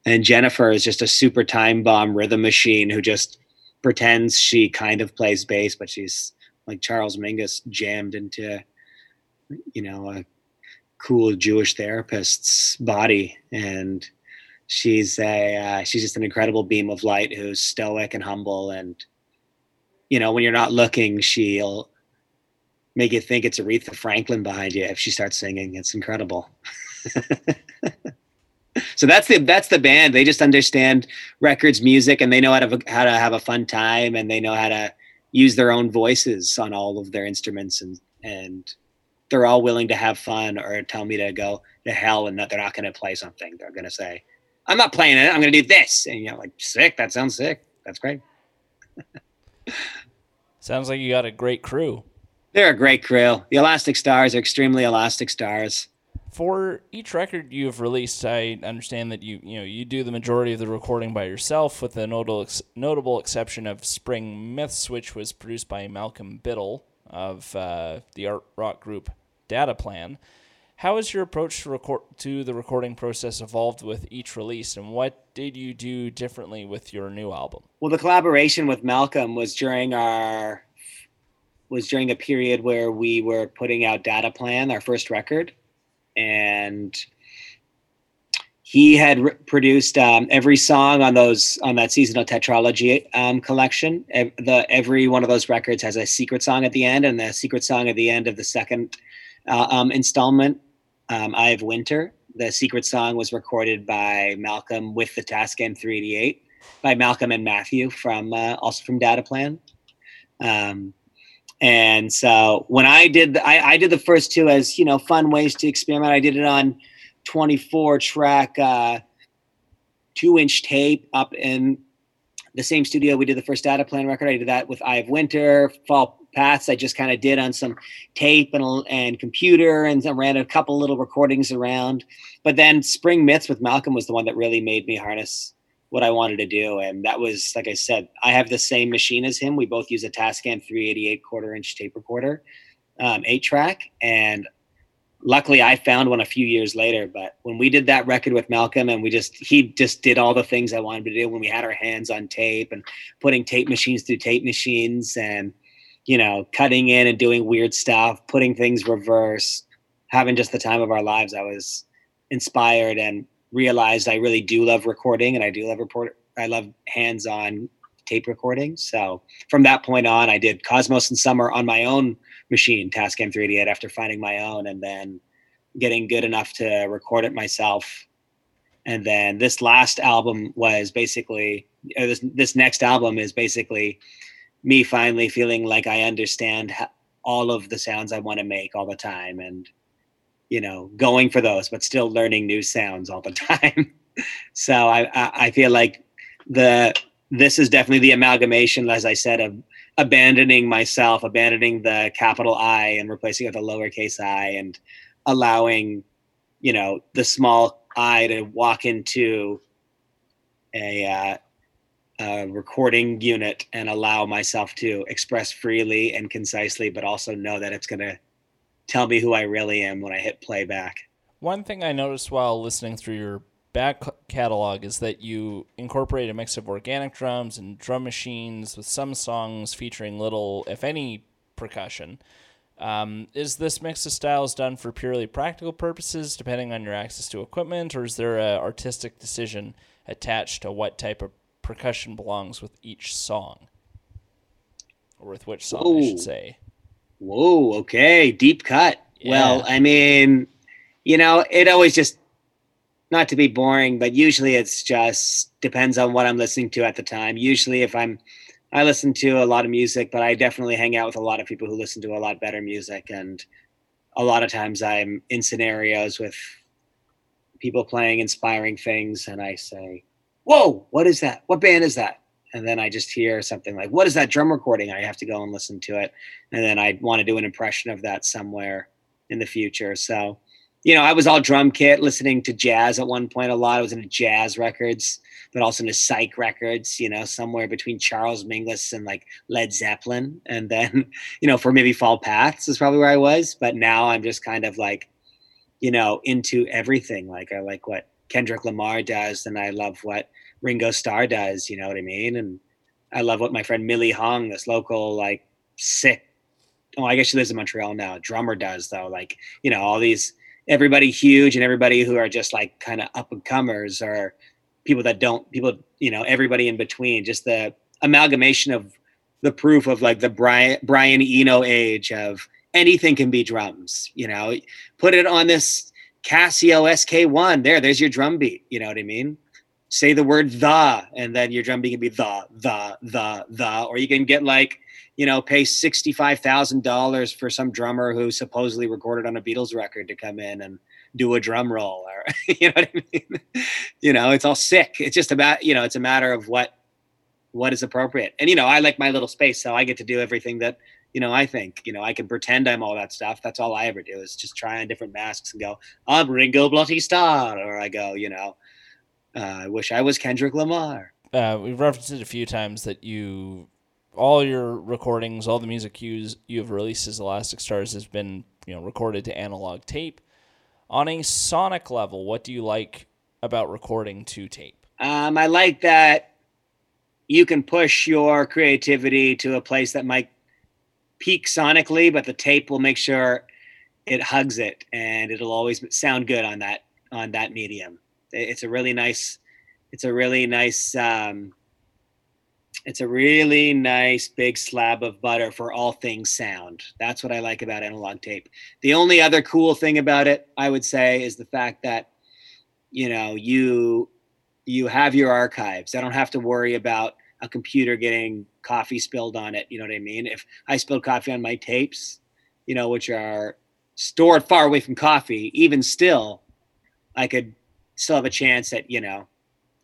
Speaker 5: And Jennifer is just a super time bomb rhythm machine who just pretends she kind of plays bass, but she's like Charles Mingus jammed into, you know, a cool Jewish therapist's body. And she's a uh, she's just an incredible beam of light who's stoic and humble and you know when you're not looking she'll make you think it's Aretha Franklin behind you if she starts singing. It's incredible. [laughs] so that's the that's the band. They just understand records, music, and they know how to how to have a fun time, and they know how to use their own voices on all of their instruments, and and they're all willing to have fun or tell me to go to hell and that they're not going to play something. They're going to say, "I'm not playing it. I'm going to do this," and you're like, "Sick. That sounds sick. That's great." [laughs]
Speaker 4: Sounds like you got a great crew.
Speaker 5: They're a great crew. The Elastic Stars are extremely elastic stars.
Speaker 4: For each record you have released, I understand that you you know you do the majority of the recording by yourself, with the notable notable exception of Spring Myths, which was produced by Malcolm Biddle of uh, the art rock group Dada Plan. How has your approach to record to the recording process evolved with each release, and what did you do differently with your new album?
Speaker 5: Well, the collaboration with Malcolm was during our was during a period where we were putting out Dada Plan, our first record, and he had re- produced um, every song on those on that seasonal tetralogy um, collection. the every one of those records has a secret song at the end, and the secret song at the end of the second uh, um, installment, um, "Eye of Winter." The secret song was recorded by Malcolm with the Tascam 388 by Malcolm and Matthew from uh, also from Dada Plan. Um, and so when I did, the, I, I, did the first two as you know fun ways to experiment. I did it on 24 track, uh, two inch tape up in the same studio we did the first Dada Plan record. I did that with Eye of Winter, Fall Paths. I just kind of did on some tape and and computer, and I ran a couple little recordings around. But then Spring Myths with Malcolm was the one that really made me harness what I wanted to do. And that was, like I said, I have the same machine as him. We both use a Tascam 388 quarter inch tape recorder, um, eight track. And luckily I found one a few years later. But when we did that record with Malcolm and we just, he just did all the things I wanted to do when we had our hands on tape and putting tape machines through tape machines and, you know, cutting in and doing weird stuff, putting things reverse, having just the time of our lives. I was inspired and realized I really do love recording and I do love report. I love hands-on tape recording. So from that point on, I did Cosmos and Summer on my own machine, Tascam 388, after finding my own, and then getting good enough to record it myself. And then this last album was basically, or this this next album is basically me finally feeling like I understand all of the sounds I want to make all the time and you know going for those but still learning new sounds all the [laughs] time. So I, I I feel like the this is definitely the amalgamation as I said of abandoning myself abandoning the capital I and replacing it with a lowercase i and allowing you know the small i to walk into a uh, uh, recording unit and allow myself to express freely and concisely, but also know that it's going to tell me who I really am when I hit playback.
Speaker 4: One thing I noticed while listening through your back catalog is that you incorporate a mix of organic drums and drum machines with some songs featuring little, if any, percussion. Um, is this mix of styles done for purely practical purposes, depending on your access to equipment, or is there an artistic decision attached to what type of percussion belongs with each song? Or with which song, I should say.
Speaker 5: Whoa, okay, deep cut. Well, I mean, you know, it always just not to be boring, but usually it's just depends on what I'm listening to at the time. Usually if I'm I listen to a lot of music, but I definitely hang out with a lot of people who listen to a lot better music and a lot of times I'm in scenarios with people playing inspiring things and I say, "Whoa, what is that? What band is that?" And then I just hear something like, "What is that drum recording?" I have to go and listen to it and then I want to do an impression of that somewhere in the future. So, you know, I was all drum kit, listening to jazz at one point a lot. I was into jazz records, but also into psych records. You know, somewhere between Charles Mingus and like Led Zeppelin, and then [laughs] you know, for maybe Fall Paths is probably where I was. But now I'm just kind of like, you know, into everything. Like I like what Kendrick Lamar does, and I love what Ringo Starr does. You know what I mean? And I love what my friend Millie Hong, this local like sick. Oh, I guess she lives in Montreal now. Drummer does though. Like you know, all these everybody huge and everybody who are just like kind of up and comers or people that don't people you know everybody in between. Just the amalgamation of the proof of like the Brian Brian Eno age of anything can be drums. You know, put it on this Casio SK1. There, there's your drum beat. You know what I mean? Say the word the, and then your drum beat can be the, the, the, the, or you can get like, you know, pay sixty-five thousand dollars for some drummer who supposedly recorded on a Beatles record to come in and do a drum roll, or [laughs] you know what I mean? you know, it's all sick. It's just about, you know, it's a matter of what what is appropriate. And you know, I like my little space, so I get to do everything that you know I think. You know, I can pretend I'm all that stuff. That's all I ever do is just try on different masks and go, I'm Ringo Bloody Starr, or I go, you know, uh, I wish I was Kendrick Lamar.
Speaker 4: uh, we've referenced it a few times that you all your recordings, all the music cues you have released as Elastic Stars has been you know recorded to analog tape. On a sonic level, what do you like about recording to tape?
Speaker 5: Um, I like that you can push your creativity to a place that might peak sonically, but the tape will make sure it hugs it, and it'll always sound good on that on that medium. It's a really nice, it's a really nice, um, it's a really nice big slab of butter for all things sound. That's what I like about analog tape. The only other cool thing about it, I would say, is the fact that you know you you have your archives. I don't have to worry about a computer getting coffee spilled on it. You know what I mean? If I spilled coffee on my tapes, you know, which are stored far away from coffee, even still, I could still have a chance at, you know,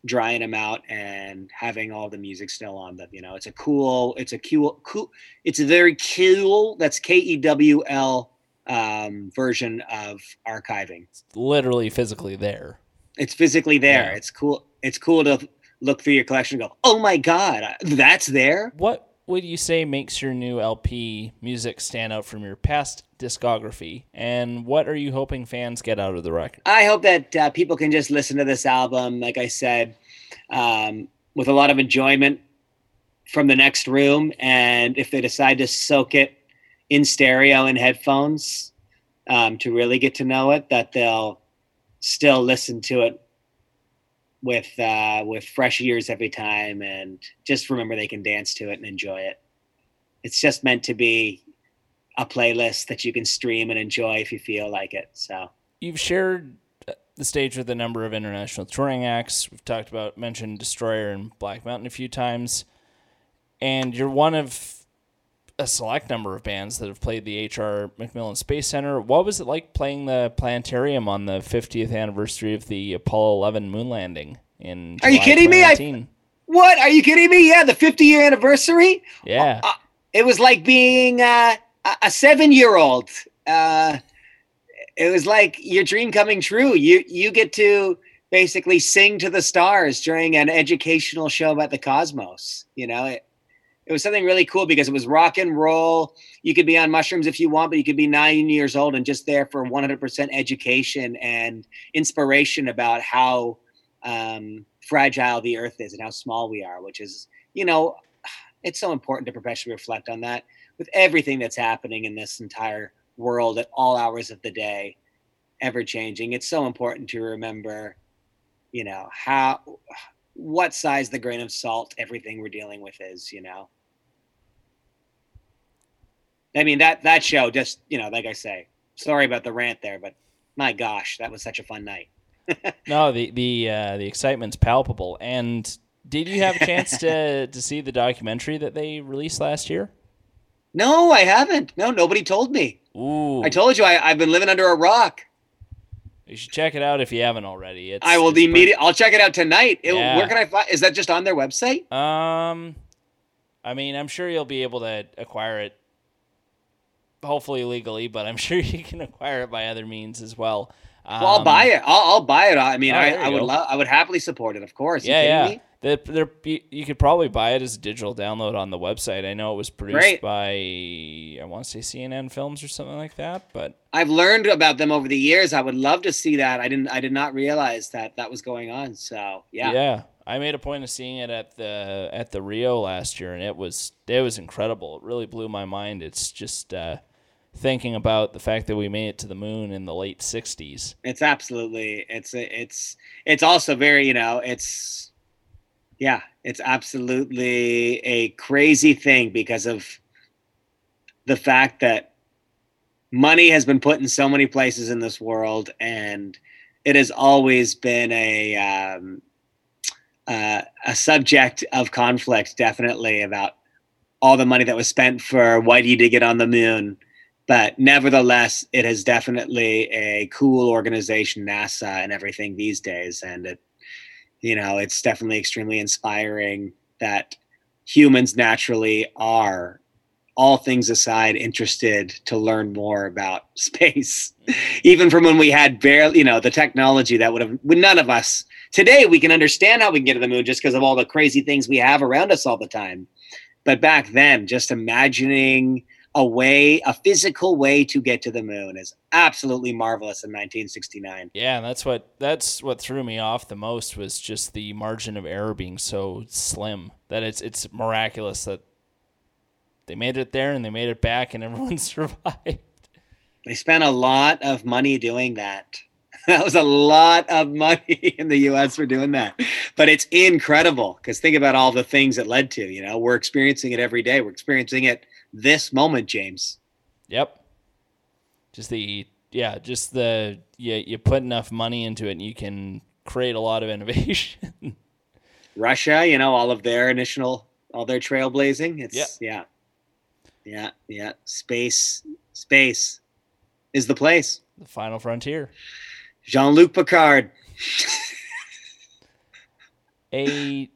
Speaker 5: drying them out and having all the music still on them. You know, it's a cool, it's a cool, cool, it's a very cool, that's K E W L um, version of archiving
Speaker 4: It's literally physically there.
Speaker 5: it's physically there.
Speaker 4: Yeah.
Speaker 5: It's cool. It's cool to look through your collection and go, "Oh my god, that's there."
Speaker 4: What would you say makes your new LP music stand out from your past discography? And what are you hoping fans get out of the record?
Speaker 5: I hope that uh, people can just listen to this album, like I said, um, with a lot of enjoyment from the next room, and if they decide to soak it in stereo and headphones um, to really get to know it, that they'll still listen to it with uh, with fresh ears every time, and just remember they can dance to it and enjoy it. It's just meant to be a playlist that you can stream and enjoy if you feel like it. So.
Speaker 4: You've shared uh, the stage with a number of international touring acts. We've talked about mentioned Destroyer and Black Mountain a few times, and you're one of a select number of bands that have played the HR MacMillan Space Center. What was it like playing the planetarium on the 50th anniversary of the Apollo 11 moon landing in?
Speaker 5: Are you kidding me? I- What? Are you kidding me? Yeah, the 50 year anniversary.
Speaker 4: Yeah.
Speaker 5: Uh, it was like being uh, a- a seven year old. Uh, it was like your dream coming true. You you get to basically sing to the stars during an educational show about the cosmos. You know, it, it was something really cool because it was rock and roll. You could be on mushrooms if you want, but you could be nine years old and just there for 100% education and inspiration about how um, fragile the earth is and how small we are, which is, you know, it's so important to perpetually reflect on that with everything that's happening in this entire world at all hours of the day, ever changing. It's so important to remember, you know, how what size the grain of salt everything we're dealing with is, you know. I mean that that show just, you know, like I say, sorry about the rant there, but my gosh, that was such a fun night. [laughs]
Speaker 4: No, the the uh, the excitement's palpable. And did you have a chance to [laughs] to see the documentary that they released last year?
Speaker 5: No, I haven't. No, nobody told me.
Speaker 4: Ooh,
Speaker 5: I told you I, I've been living under a rock.
Speaker 4: you should check it out if you haven't already. It's,
Speaker 5: I will
Speaker 4: it's pretty-
Speaker 5: immediate. I'll check it out tonight. It-
Speaker 4: Yeah.
Speaker 5: Where can I find? Is that just on their website?
Speaker 4: Um, I mean, I'm sure you'll be able to acquire it, hopefully legally, but I'm [laughs] sure you can acquire it by other means as well. Um,
Speaker 5: Well, I'll buy it. I'll, I'll buy it. I mean,
Speaker 4: Oh,
Speaker 5: I, I would love. I would happily support it. Of course.
Speaker 4: Yeah, yeah. The, you, you could probably buy it as a digital download on the website. I know it was produced
Speaker 5: Great.
Speaker 4: by I want to say CNN Films or something like that, but
Speaker 5: I've learned about them over the years. I would love to see that. I didn't. I did not realize that that was going on. So yeah.
Speaker 4: yeah. I made a point of seeing it at the at the Rio last year, and it was it was incredible. It really blew my mind. It's just uh, thinking about the fact that we made it to the moon in the late '60s.
Speaker 5: It's absolutely. It's it's it's also very. You know. It's yeah. It's absolutely a crazy thing because of the fact that money has been put in so many places in this world, and it has always been a um, uh, a subject of conflict. Definitely about all the money that was spent for Whitey to get on the moon but nevertheless, it is definitely a cool organization, NASA and everything these days. And it, you know, it's definitely extremely inspiring that humans naturally are, all things aside, interested to learn more about [laughs] space. Even from when we had barely, you know, the technology that would have, none of us today, we can understand how we can get to the moon just because of all the crazy things we have around us all the time. But back then, just imagining a way, a physical way to get to the moon is absolutely marvelous in 1969.
Speaker 4: Yeah, and that's what that's what threw me off the most was just the margin of error being so slim that it's it's miraculous that they made it there and they made it back and everyone [laughs] survived.
Speaker 5: They spent a lot of money doing that. [laughs] That was a lot of money [laughs] in the US for doing that. But it's incredible because think about all the things it led to. You know, we're experiencing it every day. We're experiencing it this moment, James.
Speaker 4: Yep. Just the yeah, just the you you put enough money into it and you can create a lot of [laughs] innovation.
Speaker 5: Russia, you know, all of their initial, all their trailblazing. It's,
Speaker 4: Yep.
Speaker 5: yeah. Yeah. Yeah. Space, space is the place.
Speaker 4: the final frontier.
Speaker 5: Jean Luc Picard. [laughs]
Speaker 4: A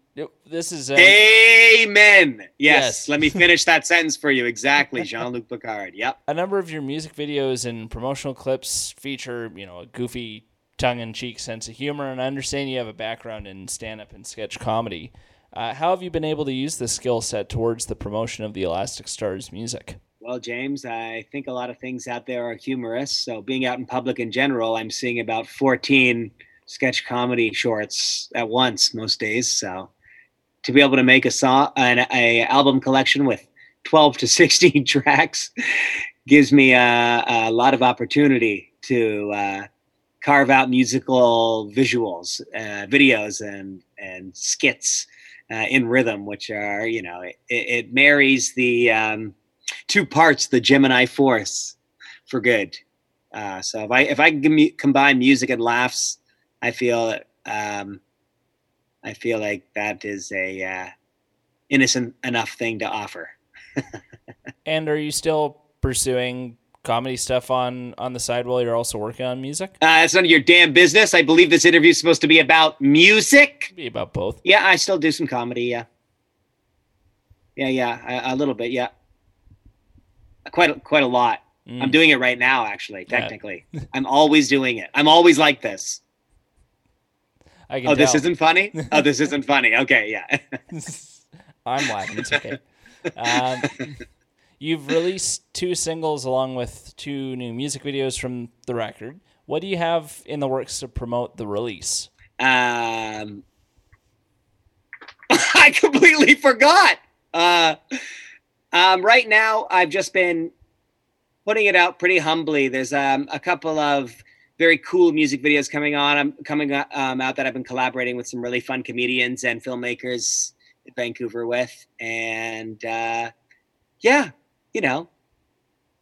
Speaker 4: this is a,
Speaker 5: Amen. Yes.
Speaker 4: Yes.
Speaker 5: Let me finish that [laughs] sentence for you. Exactly. Jean Luc Picard. Yep.
Speaker 4: a number of your music videos and promotional clips feature, you know, a goofy tongue-in-cheek sense of humor, and I understand you have a background in stand-up and sketch comedy. Uh, how have you been able to use this skill set towards the promotion of the Elastic Stars music?
Speaker 5: Well, James, I think a lot of things out there are humorous. So, being out in public in general, I'm seeing about 14 sketch comedy shorts at once most days. So, to be able to make a song, an a album collection with 12 to 16 [laughs] tracks, gives me a, a lot of opportunity to uh, carve out musical visuals, uh, videos, and and skits uh, in rhythm, which are you know it, it marries the um, two parts the Gemini Force for good. Uh, so if I if I can combine music and laughs, I feel um, I feel like that is a uh, innocent enough thing to offer. [laughs]
Speaker 4: And are you still pursuing comedy stuff on on the side while you're also working on music?
Speaker 5: Uh, it's none of your damn business. I believe this interview is supposed to be about music.
Speaker 4: Be about both.
Speaker 5: Yeah, I still do some comedy. Yeah, yeah, yeah, a, a little bit. Yeah, quite a, quite a lot.
Speaker 4: Mm.
Speaker 5: I'm doing it right now, actually.
Speaker 4: Yeah.
Speaker 5: Technically, I'm always doing it. I'm always like this.
Speaker 4: I can
Speaker 5: Oh, this isn't funny. Oh, this isn't [laughs] funny. Okay, yeah. [laughs]
Speaker 4: I'm laughing. It's okay. Um, you've released two singles along with two new music videos from the record. What do you have in the works to promote the release?
Speaker 5: Um, [laughs] I completely forgot. Uh, um, right now, I've just been putting it out pretty humbly. There's um, a couple of very cool music videos coming on. I'm coming um, out that I've been collaborating with some really fun comedians and filmmakers in Vancouver with, and uh, yeah, you know,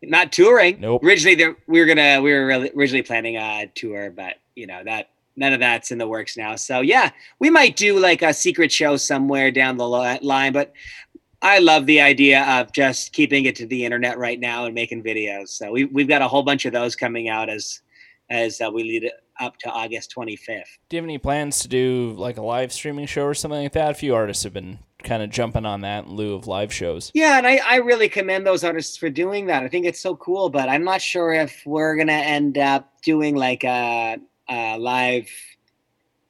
Speaker 5: not touring.
Speaker 4: Nope.
Speaker 5: Originally, there, we were gonna we were really- originally planning a tour, but you know that none of that's in the works now. So yeah, we might do like a secret show somewhere down the line, but I love the idea of just keeping it to the internet right now and making videos. So we we've got a whole bunch of those coming out as as uh, we lead up to August 25th.
Speaker 4: Do you have any plans to do like a live streaming show or something like that? A few artists have been kind of jumping on that in lieu of live shows.
Speaker 5: Yeah, and I, I really commend those artists for doing that. I think it's so cool, but I'm not sure if we're gonna end up doing like a, a live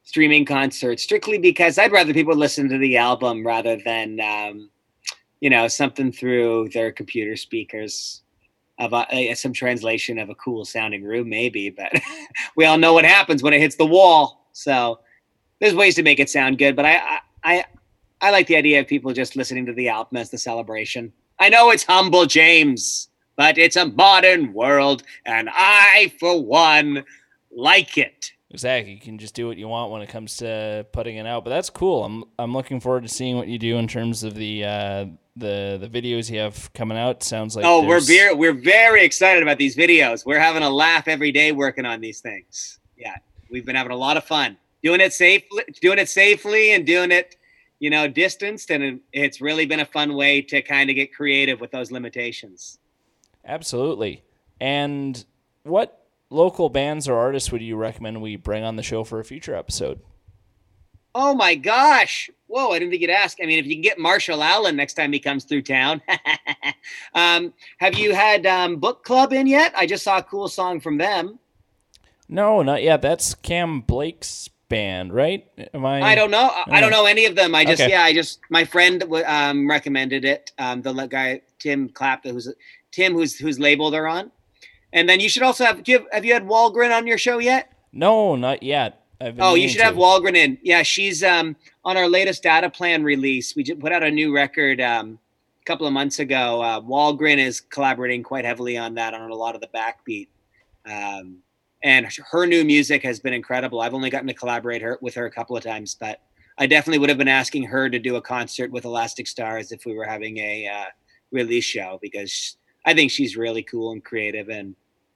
Speaker 5: streaming concert strictly because I'd rather people listen to the album rather than um, you know something through their computer speakers of a, some translation of a cool sounding room, maybe. But [laughs] we all know what happens when it hits the wall. So there's ways to make it sound good, but I I, I I like the idea of people just listening to the album as the celebration. I know it's humble, James, but it's a modern world, and I, for one, like it.
Speaker 4: Exactly. You can just do what you want when it comes to putting it out. But that's cool. I'm I'm looking forward to seeing what you do in terms of the uh, the the videos you have coming out. Sounds like
Speaker 5: oh, we're
Speaker 4: there's-
Speaker 5: very, we're very excited about these videos. We're having a laugh every day working on these things. Yeah, we've been having a lot of fun doing it safely, doing it safely, and doing it, you know, distanced. And it's really been a fun way to kind of get creative with those limitations.
Speaker 4: Absolutely. And what local bands or artists would you recommend we bring on the show for a future episode?
Speaker 5: Oh my gosh. Whoa, I didn't think you'd ask. I mean, if you can get Marshall Allen next time he comes through town. [laughs] um, have you had um, Book Club in yet? I just saw a cool song from them.
Speaker 4: No, not yet. That's Cam Blake's band, right? Am I?
Speaker 5: I don't know. I- I don't know any of them. I just,
Speaker 4: Okay.
Speaker 5: yeah, I just, my friend um, recommended it. Um, the guy, Tim Clapp, who's Tim, who's, whose label they're on. And then you should also have, you have, have you had Walgren on your show yet?
Speaker 4: No, not yet.
Speaker 5: Oh, you should have
Speaker 4: to.
Speaker 5: Walgren in. Yeah, she's um on our latest Dada Plan release. We just put out a new record um a couple of months ago. Uh, Walgren is collaborating quite heavily on that on a lot of the backbeat. Um, and her new music has been incredible. I've only gotten to collaborate her with her a couple of times, but I definitely would have been asking her to do a concert with Elastic Stars if we were having a uh, release show because I think she's really cool and creative, and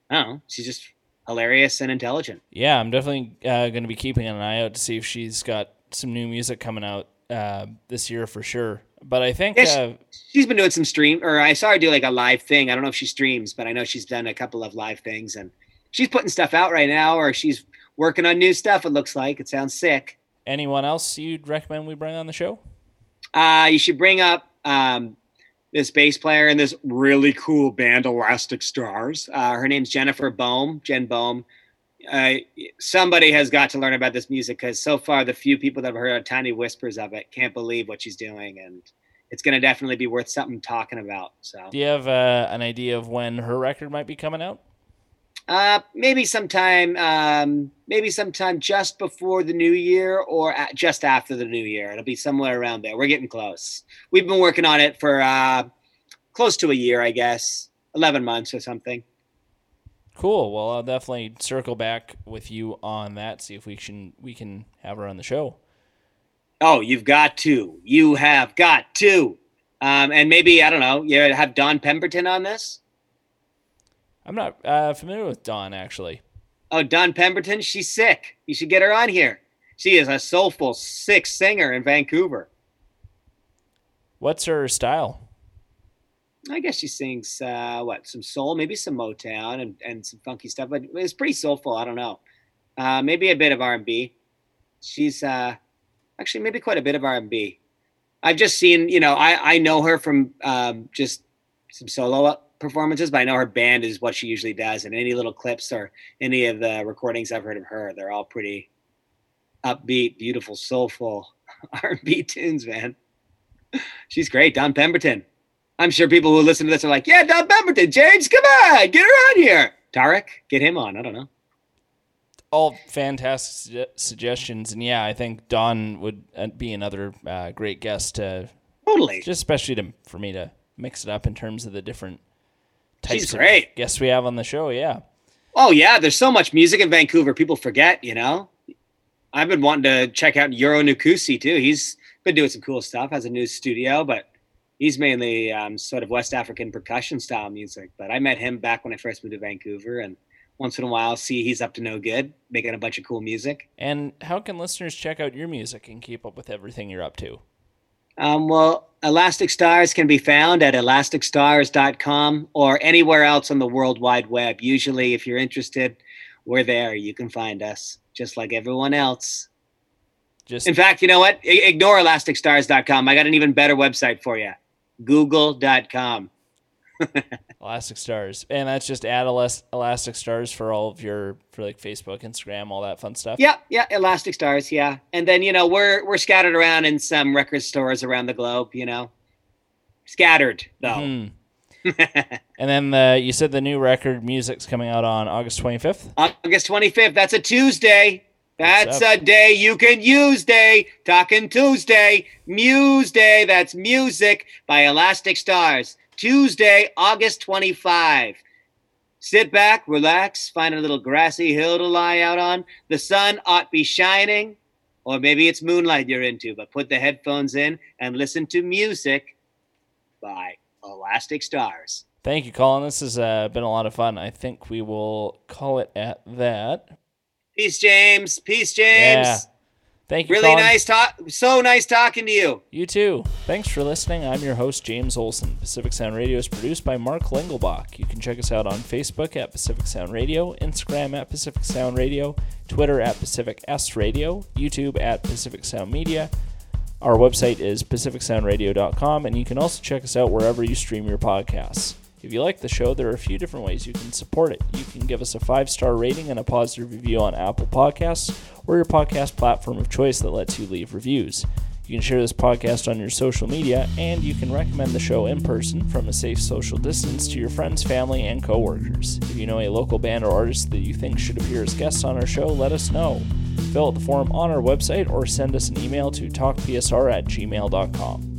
Speaker 5: I don't know, she's just hilarious and intelligent.
Speaker 4: Yeah, I'm definitely uh, going to be keeping an eye out to see if she's got some new music coming out uh, this year for sure. But I think
Speaker 5: Yes.
Speaker 4: uh,
Speaker 5: she's been doing some stream or I saw her do like a live thing. I don't know if she streams, but I know she's done a couple of live things and she's putting stuff out right now or she's working on new stuff. It looks like it sounds sick.
Speaker 4: anyone else you'd recommend we bring on the show?
Speaker 5: Uh, you should bring up um, this bass player in this really cool band, Elastic Stars. Uh, her name's Jennifer Bohm, Jen Bohm. Uh, somebody has got to learn about this music because so far the few people that have heard tiny whispers of it can't believe what she's doing, and it's going to definitely be worth something talking about. So
Speaker 4: Do you have uh, an idea of when her record might be coming out?
Speaker 5: Uh, maybe sometime, um, maybe sometime just before the new year or at, just after the new year. It'll be somewhere around there. We're getting close. We've been working on it for uh, close to a year, I guess, eleven months or something.
Speaker 4: Cool. Well, I'll definitely circle back with you on that. See if we can we can have her on the show.
Speaker 5: Oh, you've got to. You have got to. Um, and maybe I don't know. You have Dawn Pemberton on this.
Speaker 4: I'm not uh, familiar with Dawn actually.
Speaker 5: Oh, Dawn Pemberton, she's sick. You should get her on here. She is a soulful, sick singer in Vancouver.
Speaker 4: What's her style?
Speaker 5: I guess she sings uh, what some soul, maybe some Motown and, and some funky stuff, but it's pretty soulful. I don't know, uh, maybe a bit of R and B. She's uh, actually maybe quite a bit of R and B. I've just seen, you know, I I know her from um, just some solo performances, but I know her band is what she usually does. And any little clips or any of the recordings I've heard of her, they're all pretty upbeat, beautiful, soulful [laughs] R&B tunes, man. She's great. Dawn Pemberton. I'm sure people who listen to this are like, yeah, Dawn Pemberton, James, come on, get her on here. Tarek, get him on. I don't know.
Speaker 4: All fantastic su- suggestions, and yeah, I think Dawn would uh, be another uh, great guest to
Speaker 5: Totally.
Speaker 4: just especially to for me to mix it up in terms of the different types
Speaker 5: She's great.
Speaker 4: guests we have on the show. Yeah,
Speaker 5: Oh yeah, there's so much music in Vancouver. People forget, you know. I've been wanting to check out Euro Nukusi too. He's been doing some cool stuff. Has a new studio, but he's mainly um, sort of West African percussion style music. But I met him back when I first moved to Vancouver, and once in a while, see he's up to no good, making a bunch of cool music.
Speaker 4: and how can listeners check out your music and keep up with everything you're up to?
Speaker 5: Um, well, Elastic Stars can be found at elasticstars.com or anywhere else on the World Wide Web. Usually, if you're interested, we're there. You can find us just like everyone else.
Speaker 4: Just
Speaker 5: In fact, you know what? Ignore elasticstars.com. I got an even better website for you google.com. [laughs]
Speaker 4: Elastic Stars, and that's just add Elastic Stars for all of your for like Facebook, Instagram, all that fun stuff.
Speaker 5: Yeah, yeah, Elastic Stars, yeah. And then, you know, we're we're scattered around in some record stores around the globe, you know. Scattered, though.
Speaker 4: Mhm. [laughs] And then the, you said the new record music's coming out on August 25th.
Speaker 5: August 25th. That's a Tuesday. That's a day you can use day. Talking Tuesday. Muse Day. That's music by Elastic Stars. Tuesday, August 25. Sit back, relax, find a little grassy hill to lie out on. The sun ought be shining, or maybe it's moonlight you're into, but put the headphones in and listen to music by Elastic Stars.
Speaker 4: Thank you, Colin. This has uh, been a lot of fun. I think we will call it at that.
Speaker 5: Peace, James. Peace, James.
Speaker 4: Yeah. Thank you.
Speaker 5: Really
Speaker 4: Colin.
Speaker 5: nice talk. So nice talking to you.
Speaker 4: You too. Thanks for listening. I'm your host, James Olson. Pacific Sound Radio is produced by Mark Lingelbach. You can check us out on Facebook at Pacific Sound Radio, Instagram at Pacific Sound Radio, Twitter at Pacific S Radio, YouTube at Pacific Sound Media. Our website is pacificsoundradio.com, and you can also check us out wherever you stream your podcasts. If you like the show, there are a few different ways you can support it. You can give us a five star rating and a positive review on Apple Podcasts or your podcast platform of choice that lets you leave reviews. You can share this podcast on your social media, and you can recommend the show in person from a safe social distance to your friends, family, and coworkers. If you know a local band or artist that you think should appear as guests on our show, let us know. Fill out the form on our website or send us an email to talkpsr at gmail.com.